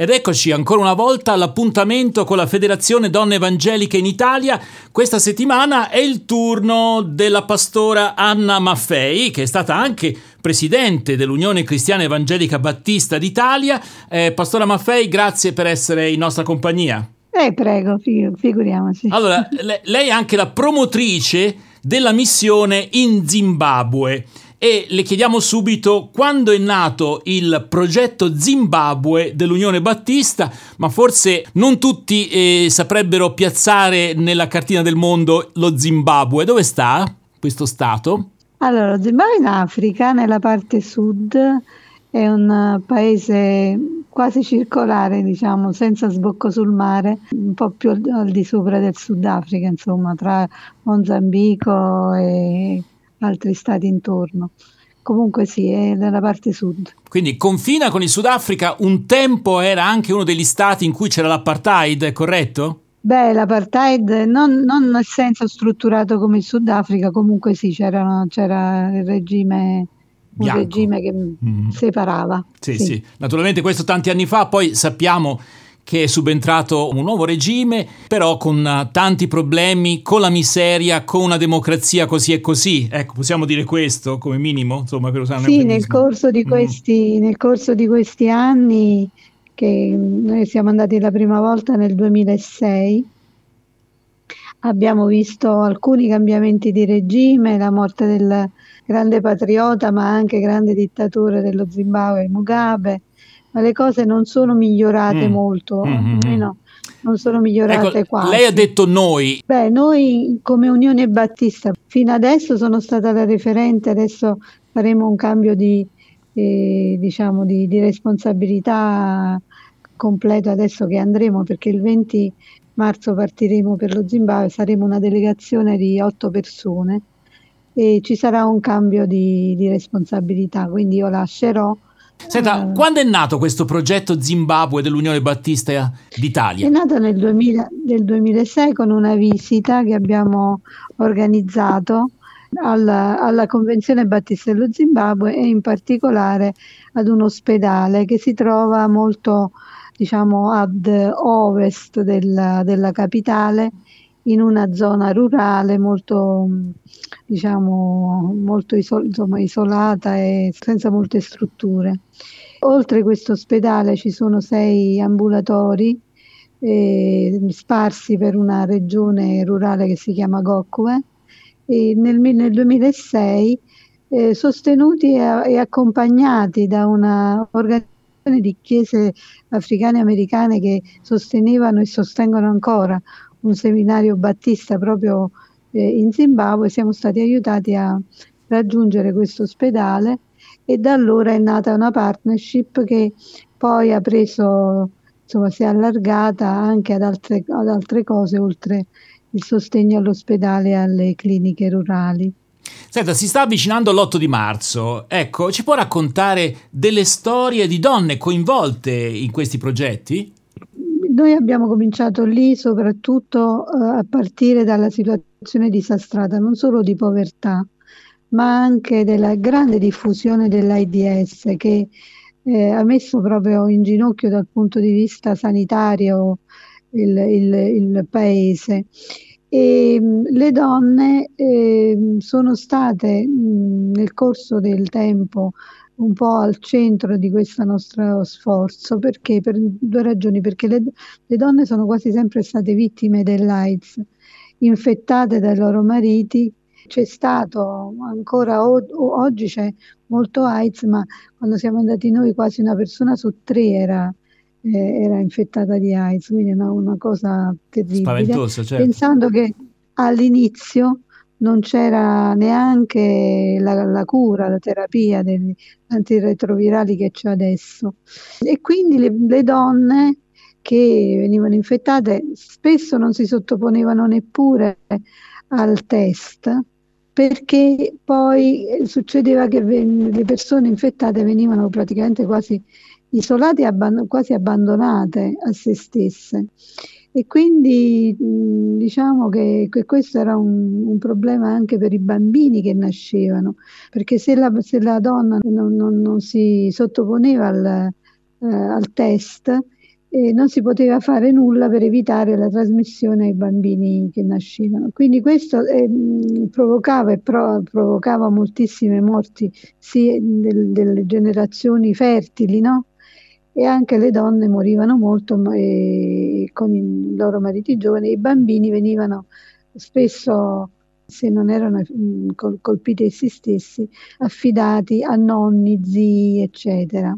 Ed eccoci ancora una volta all'appuntamento con la Federazione Donne Evangeliche in Italia. Questa settimana è il turno della pastora Anna Maffei, che è stata anche presidente dell'Unione Cristiana Evangelica Battista d'Italia. Eh, pastora Maffei, grazie per essere in nostra compagnia. Eh, prego, figuriamoci. Allora, lei è anche la promotrice della missione in Zimbabwe e le chiediamo subito quando è nato il progetto Zimbabwe dell'Unione Battista, ma forse non tutti eh, saprebbero piazzare nella cartina del mondo lo Zimbabwe. Dove sta questo stato? Allora, lo Zimbabwe in Africa, nella parte sud, è un paese quasi circolare, diciamo, senza sbocco sul mare, un po' più al di sopra del Sudafrica, insomma, tra Mozambico e altri stati intorno. Comunque sì, è nella parte sud. Quindi confina con il Sudafrica, un tempo era anche uno degli stati in cui c'era l'apartheid, corretto? Beh, l'apartheid non, non nel senso strutturato come il Sudafrica, comunque sì, c'era, c'era il regime un regime che mm. separava. Sì, sì, sì. Naturalmente questo tanti anni fa, poi sappiamo che è subentrato un nuovo regime, però con uh, tanti problemi, con la miseria, con una democrazia così e così. Ecco, possiamo dire questo come minimo, insomma, per usare Sì, nel corso, di mm. questi, mm. nel corso di questi anni, che noi siamo andati la prima volta nel 2006, abbiamo visto alcuni cambiamenti di regime, la morte del grande patriota, ma anche grande dittatore dello Zimbabwe, Mugabe, ma le cose non sono migliorate mm. molto, mm-hmm. no, non sono migliorate ecco, quasi. Lei ha detto noi. Beh, noi come Unione Battista, fino adesso sono stata la referente, adesso faremo un cambio di, eh, diciamo di, di responsabilità completo adesso che andremo perché il 20 marzo partiremo per lo Zimbabwe, saremo una delegazione di otto persone e ci sarà un cambio di, di responsabilità, quindi io lascerò Senta, uh, quando è nato questo progetto Zimbabwe dell'Unione Battista d'Italia? È nato nel, 2000, nel 2006 con una visita che abbiamo organizzato alla, alla, Convenzione Battista dello Zimbabwe e in particolare ad un ospedale che si trova molto diciamo, ad ovest della, della capitale in una zona rurale molto, diciamo, molto isol- insomma, isolata e senza molte strutture. Oltre questo ospedale ci sono sei ambulatori eh, sparsi per una regione rurale che si chiama Gokwe e nel, nel 2006 eh, sostenuti e, e, accompagnati da una organizzazione di chiese africane e americane che sostenevano e sostengono ancora un seminario battista proprio eh, in Zimbabwe, siamo stati aiutati a raggiungere questo ospedale e da allora è nata una partnership che poi ha preso, insomma, si è allargata anche ad altre, ad altre cose oltre il sostegno all'ospedale e alle cliniche rurali. Senta, si sta avvicinando l'8 di marzo. Ecco, ci può raccontare delle storie di donne coinvolte in questi progetti? Noi abbiamo cominciato lì soprattutto uh, a partire dalla situazione disastrata, non solo di povertà, ma anche della grande diffusione dell'AIDS che eh, ha messo proprio in ginocchio dal punto di vista sanitario il, il, il paese. E, mh, le donne eh, sono state mh, nel corso del tempo un po' al centro di questo nostro sforzo, perché per due ragioni, perché le, le donne sono quasi sempre state vittime dell'AIDS, infettate dai loro mariti, c'è stato ancora o, oggi c'è molto AIDS, ma quando siamo andati noi quasi una persona su tre era, eh, era infettata di AIDS, quindi è una, una cosa terribile. Spaventosa, certo. Pensando che all'inizio non c'era neanche la, la cura, la terapia degli antiretrovirali che c'è adesso. E quindi le, le donne che venivano infettate spesso non si sottoponevano neppure al test perché poi succedeva che le persone infettate venivano praticamente quasi isolate abband- quasi abbandonate a se stesse. E quindi diciamo che, che, questo era un, un, problema anche per i bambini che nascevano, perché se la, se la donna non, non, non, si sottoponeva al, eh, al test, e non si poteva fare nulla per evitare la trasmissione ai bambini che nascevano. Quindi questo eh, provocava, pro, provocava moltissime morti sì, del, delle generazioni fertili, no? e anche le donne morivano molto e, con i loro mariti giovani, i bambini venivano spesso, se non erano colpiti essi stessi, affidati a nonni, zii, eccetera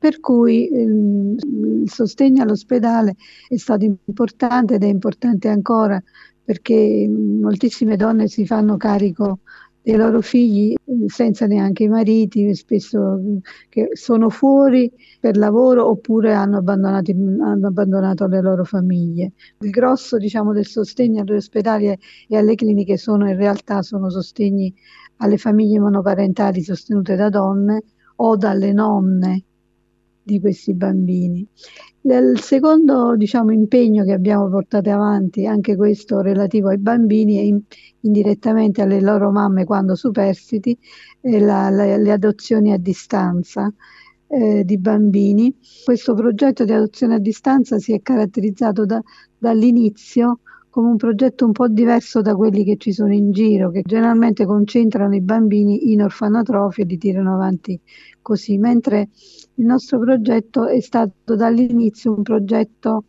per cui il, il sostegno all'ospedale è stato importante ed è importante ancora perché moltissime donne si fanno carico dei loro figli senza neanche i mariti, spesso che sono fuori per lavoro oppure hanno abbandonato, hanno abbandonato le loro famiglie. Il grosso diciamo, del sostegno agli ospedali e alle cliniche sono in realtà sono sostegni alle famiglie monoparentali sostenute da donne o dalle nonne di questi bambini. Il secondo diciamo, impegno che abbiamo portato avanti, anche questo relativo ai bambini e in, indirettamente alle loro mamme quando superstiti, è la, la, le adozioni a distanza eh, di bambini. Questo progetto di adozione a distanza si è caratterizzato da, dall'inizio come un progetto un po' diverso da quelli che ci sono in giro, che generalmente concentrano i bambini in orfanotrofi e li tirano avanti così, mentre il nostro progetto è stato dall'inizio un progetto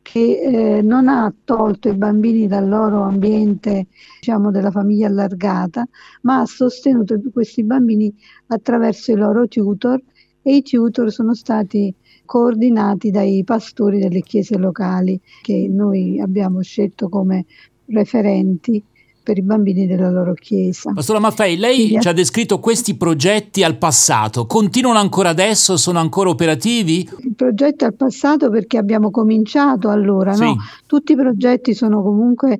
che eh, non ha tolto i bambini dal loro ambiente, diciamo, della famiglia allargata, ma ha sostenuto questi bambini attraverso i loro tutor e i tutor sono stati coordinati dai pastori delle chiese locali che noi abbiamo scelto come referenti per i bambini della loro chiesa. Pastora Maffei, lei Quindi, ci ha descritto questi progetti al passato, continuano ancora adesso, sono ancora operativi? Il progetto al passato perché abbiamo cominciato allora, sì. no? Tutti i progetti sono comunque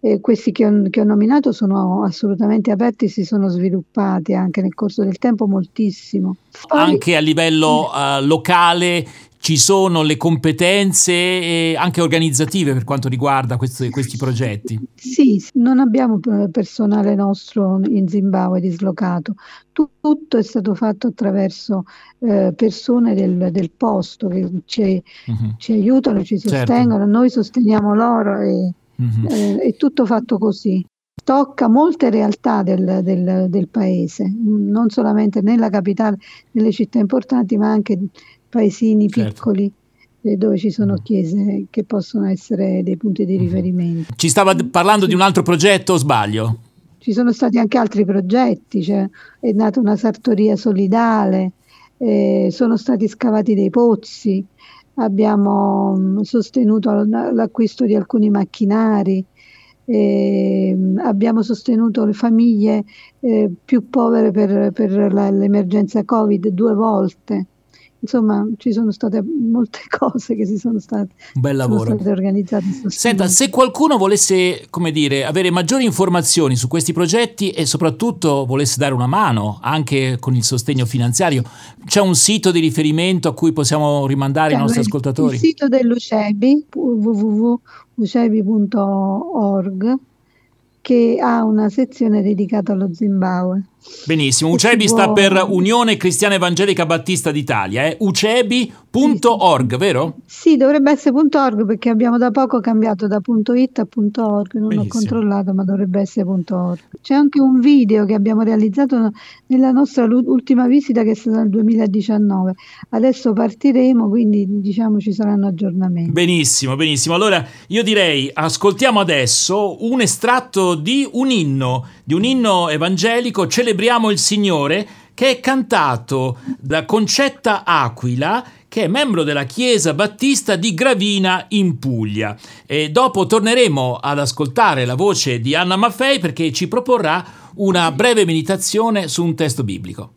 eh, questi che ho, che ho, nominato sono assolutamente aperti, si sono sviluppati anche nel corso del tempo moltissimo. Poi, anche a livello uh, locale ci sono le competenze eh, anche organizzative per quanto riguarda questi, questi progetti? Sì, non abbiamo personale nostro in Zimbabwe dislocato, tutto è stato fatto attraverso eh, persone del, del, posto che ci, uh-huh. ci, aiutano, ci certo. sostengono, certo. noi sosteniamo loro e uh-huh. eh, è tutto fatto così tocca molte realtà del, del, del, paese, non solamente nella capitale, nelle città importanti, ma anche paesini certo. piccoli eh, dove ci sono mm. chiese che possono essere dei punti di mm-hmm. riferimento. Ci stava parlando di un altro progetto o sbaglio? Ci sono stati anche altri progetti, cioè è nata una sartoria solidale, eh, sono stati scavati dei pozzi, abbiamo mm, sostenuto l'acquisto di alcuni macchinari, eh, abbiamo sostenuto le famiglie eh, più povere per, per la, l'emergenza Covid due volte insomma ci sono state molte cose che si sono state, Un bel lavoro. state organizzate. Senta, se qualcuno volesse, come dire, avere maggiori informazioni su questi progetti e soprattutto volesse dare una mano anche con il sostegno finanziario, c'è un sito di riferimento a cui possiamo rimandare c'è i nostri ascoltatori? Il sito dell'UCEBI, www.ucebi.org, che ha una sezione dedicata allo Zimbabwe. Benissimo, UCEBI sta per Unione Cristiana Evangelica Battista d'Italia, è eh? ucebi.org, vero? Sì, dovrebbe essere .org perché abbiamo da poco cambiato da .it a .org, non Benissimo. ho controllato ma dovrebbe essere .org. C'è anche un video che abbiamo realizzato nella nostra ultima visita che è stata nel 2019, adesso partiremo quindi diciamo ci saranno aggiornamenti. Benissimo, benissimo, allora io direi ascoltiamo adesso un estratto di un inno, di un inno evangelico celebrato celebriamo il Signore che è cantato da Concetta Aquila che è membro della Chiesa Battista di Gravina in Puglia. E dopo torneremo ad ascoltare la voce di Anna Maffei perché ci proporrà una breve meditazione su un testo biblico.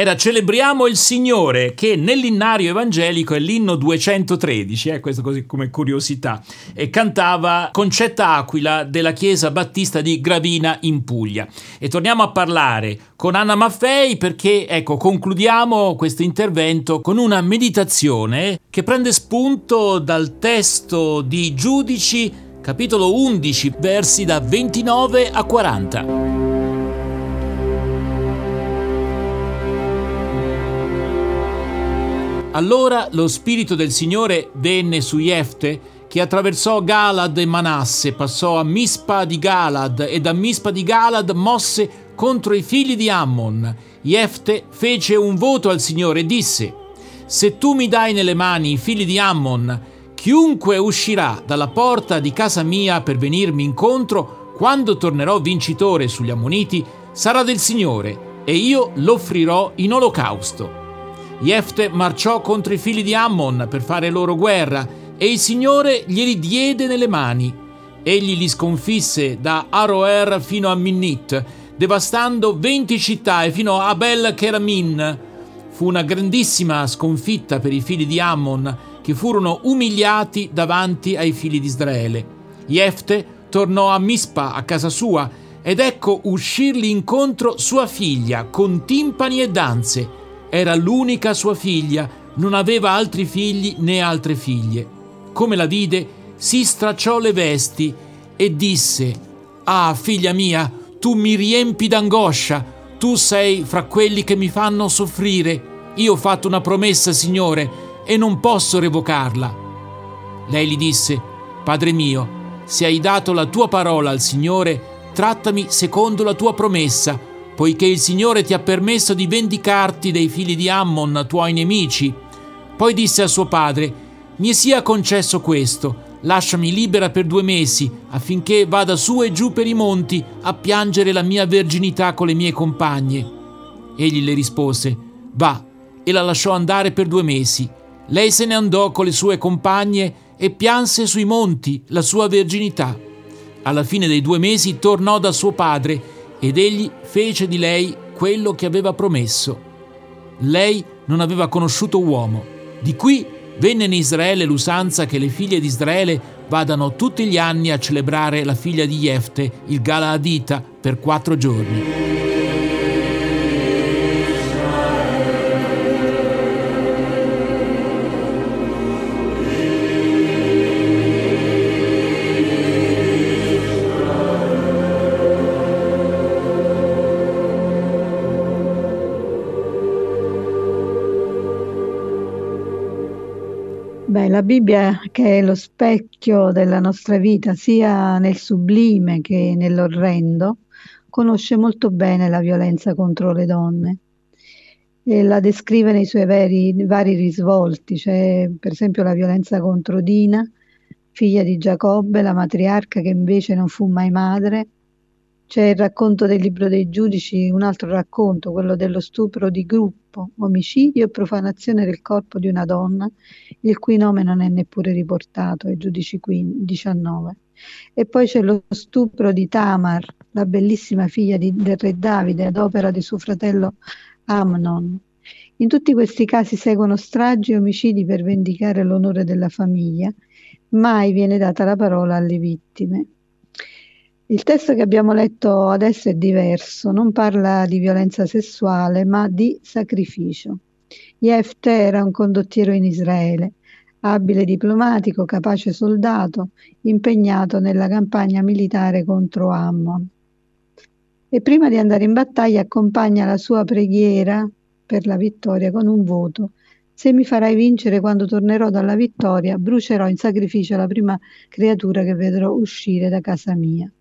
Era Celebriamo il Signore, che nell'innario evangelico è l'inno 213, eh, questo così come curiosità, e cantava Concetta Aquila della chiesa battista di Gravina in Puglia. E torniamo a parlare con Anna Maffei perché, ecco, concludiamo questo intervento con una meditazione che prende spunto dal testo di Giudici, capitolo 11, versi da 29 a 40. Allora lo spirito del Signore venne su Jefte, che attraversò Galad e Manasse, passò a Mispa di Galad e da Mispa di Galad mosse contro i figli di Ammon. Jefte fece un voto al Signore e disse: Se tu mi dai nelle mani i figli di Ammon, chiunque uscirà dalla porta di casa mia per venirmi incontro, quando tornerò vincitore sugli Ammoniti, sarà del Signore, e io l'offrirò in olocausto. Jefte marciò contro i figli di Ammon per fare loro guerra e il Signore glieli diede nelle mani. Egli li sconfisse da Aroer fino a Minnit, devastando venti città e fino a Abel Keramin. Fu una grandissima sconfitta per i figli di Ammon, che furono umiliati davanti ai figli di Israele. Jefte tornò a Mispa, a casa sua, ed ecco uscirgli incontro sua figlia, con timpani e danze era l'unica sua figlia, non aveva altri figli né altre figlie. Come la vide, si stracciò le vesti e disse, Ah, figlia mia, tu mi riempi d'angoscia, tu sei fra quelli che mi fanno soffrire. Io ho fatto una promessa, Signore, e non posso revocarla. Lei gli disse, Padre mio, se hai dato la tua parola al Signore, trattami secondo la tua promessa poiché il Signore ti ha permesso di vendicarti dei figli di Ammon, tuoi nemici. Poi disse a suo padre, mi sia concesso questo, lasciami libera per due mesi, affinché vada su e giù per i monti a piangere la mia verginità con le mie compagne. Egli le rispose, va, e la lasciò andare per due mesi. Lei se ne andò con le sue compagne e pianse sui monti la sua verginità. Alla fine dei due mesi tornò da suo padre ed egli fece di lei quello che aveva promesso. Lei non aveva conosciuto uomo. Di qui venne in Israele l'usanza che le figlie di Israele vadano tutti gli anni a celebrare la figlia di Jefte, il Galaadita, per quattro giorni. La Bibbia, che è lo specchio della nostra vita, sia nel sublime che nell'orrendo, conosce molto bene la violenza contro le donne e la descrive nei suoi veri, vari risvolti, cioè per esempio la violenza contro Dina, figlia di Giacobbe, la matriarca che invece non fu mai madre, c'è il racconto del libro dei giudici, un altro racconto, quello dello stupro di gruppo, omicidio e profanazione del corpo di una donna, il cui nome non è neppure riportato, ai giudici 19. E poi c'è lo stupro di Tamar, la bellissima figlia di, del re Davide, ad opera di suo fratello Amnon. In tutti questi casi seguono stragi e omicidi per vendicare l'onore della famiglia, mai viene data la parola alle vittime. Il testo che abbiamo letto adesso è diverso, non parla di violenza sessuale, ma di sacrificio. Jefte era un condottiero in Israele, abile diplomatico, capace soldato, impegnato nella campagna militare contro Ammon. E prima di andare in battaglia accompagna la sua preghiera per la vittoria con un voto. Se mi farai vincere quando tornerò dalla vittoria, brucerò in sacrificio la prima creatura che vedrò uscire da casa mia.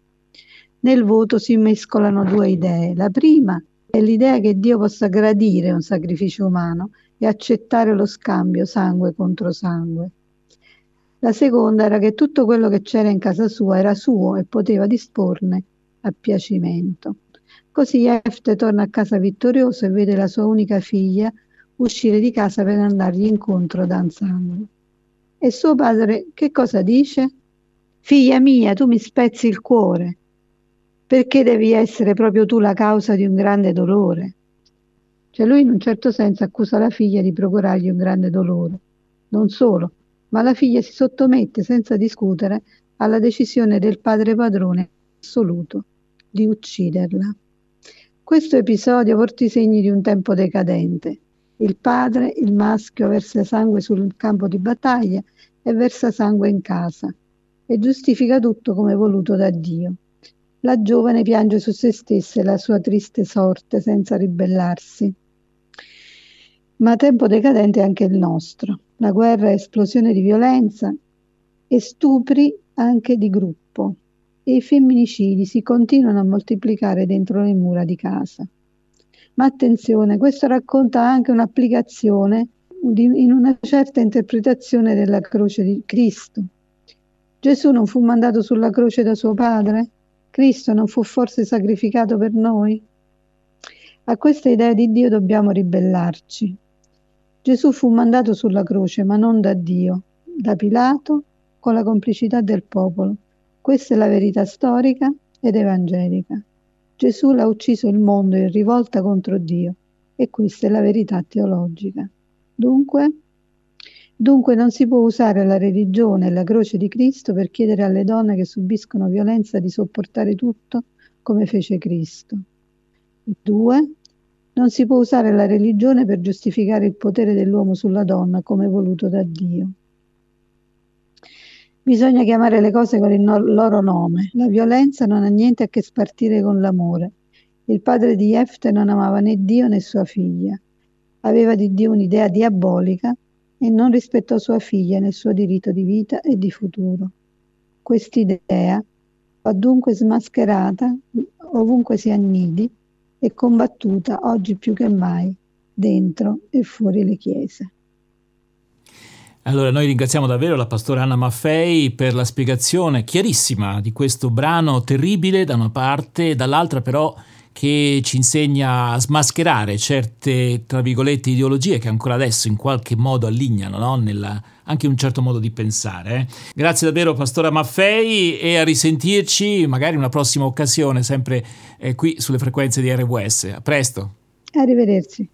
Nel voto si mescolano due idee. La prima è l'idea che Dio possa gradire un sacrificio umano e accettare lo scambio sangue contro sangue. La seconda era che tutto quello che c'era in casa sua era suo e poteva disporne a piacimento. Così Efte torna a casa vittorioso e vede la sua unica figlia uscire di casa per andargli incontro danzando. E suo padre che cosa dice? Figlia mia, tu mi spezzi il cuore perché devi essere proprio tu la causa di un grande dolore? Cioè lui in un certo senso accusa la figlia di procurargli un grande dolore. Non solo, ma la figlia si sottomette senza discutere alla decisione del padre padrone assoluto di ucciderla. Questo episodio porta i segni di un tempo decadente. Il padre, il maschio, versa sangue sul campo di battaglia e versa sangue in casa e giustifica tutto come voluto da Dio. La giovane piange su se stessa e la sua triste sorte senza ribellarsi. Ma tempo decadente è anche il nostro. La guerra è esplosione di violenza e stupri anche di gruppo e i femminicidi si continuano a moltiplicare dentro le mura di casa. Ma attenzione, questo racconta anche un'applicazione in una certa interpretazione della croce di Cristo. Gesù non fu mandato sulla croce da suo padre? Cristo non fu forse sacrificato per noi? A questa idea di Dio dobbiamo ribellarci. Gesù fu mandato sulla croce, ma non da Dio, da Pilato, con la complicità del popolo. Questa è la verità storica ed evangelica. Gesù l'ha ucciso il mondo in rivolta contro Dio e questa è la verità teologica. Dunque, dunque non si può usare la religione e la croce di Cristo per chiedere alle donne che subiscono violenza di sopportare tutto come fece Cristo. Due, non si può usare la religione per giustificare il potere dell'uomo sulla donna come voluto da Dio. Bisogna chiamare le cose con il no- loro nome. La violenza non ha niente a che spartire con l'amore. Il padre di Jefte non amava né Dio né sua figlia. Aveva di Dio un'idea diabolica e non rispettò sua figlia nel suo diritto di vita e di futuro. Quest'idea va dunque smascherata ovunque si annidi e combattuta oggi più che mai dentro e fuori le chiese. Allora noi ringraziamo davvero la pastora Anna Maffei per la spiegazione chiarissima di questo brano terribile da una parte, dall'altra però che ci insegna a smascherare certe, tra virgolette, ideologie che ancora adesso in qualche modo allignano no? Nella, anche un certo modo di pensare. Eh? Grazie davvero Pastora Maffei e a risentirci magari in una prossima occasione, sempre eh, qui sulle frequenze di RWS. A presto. Arrivederci.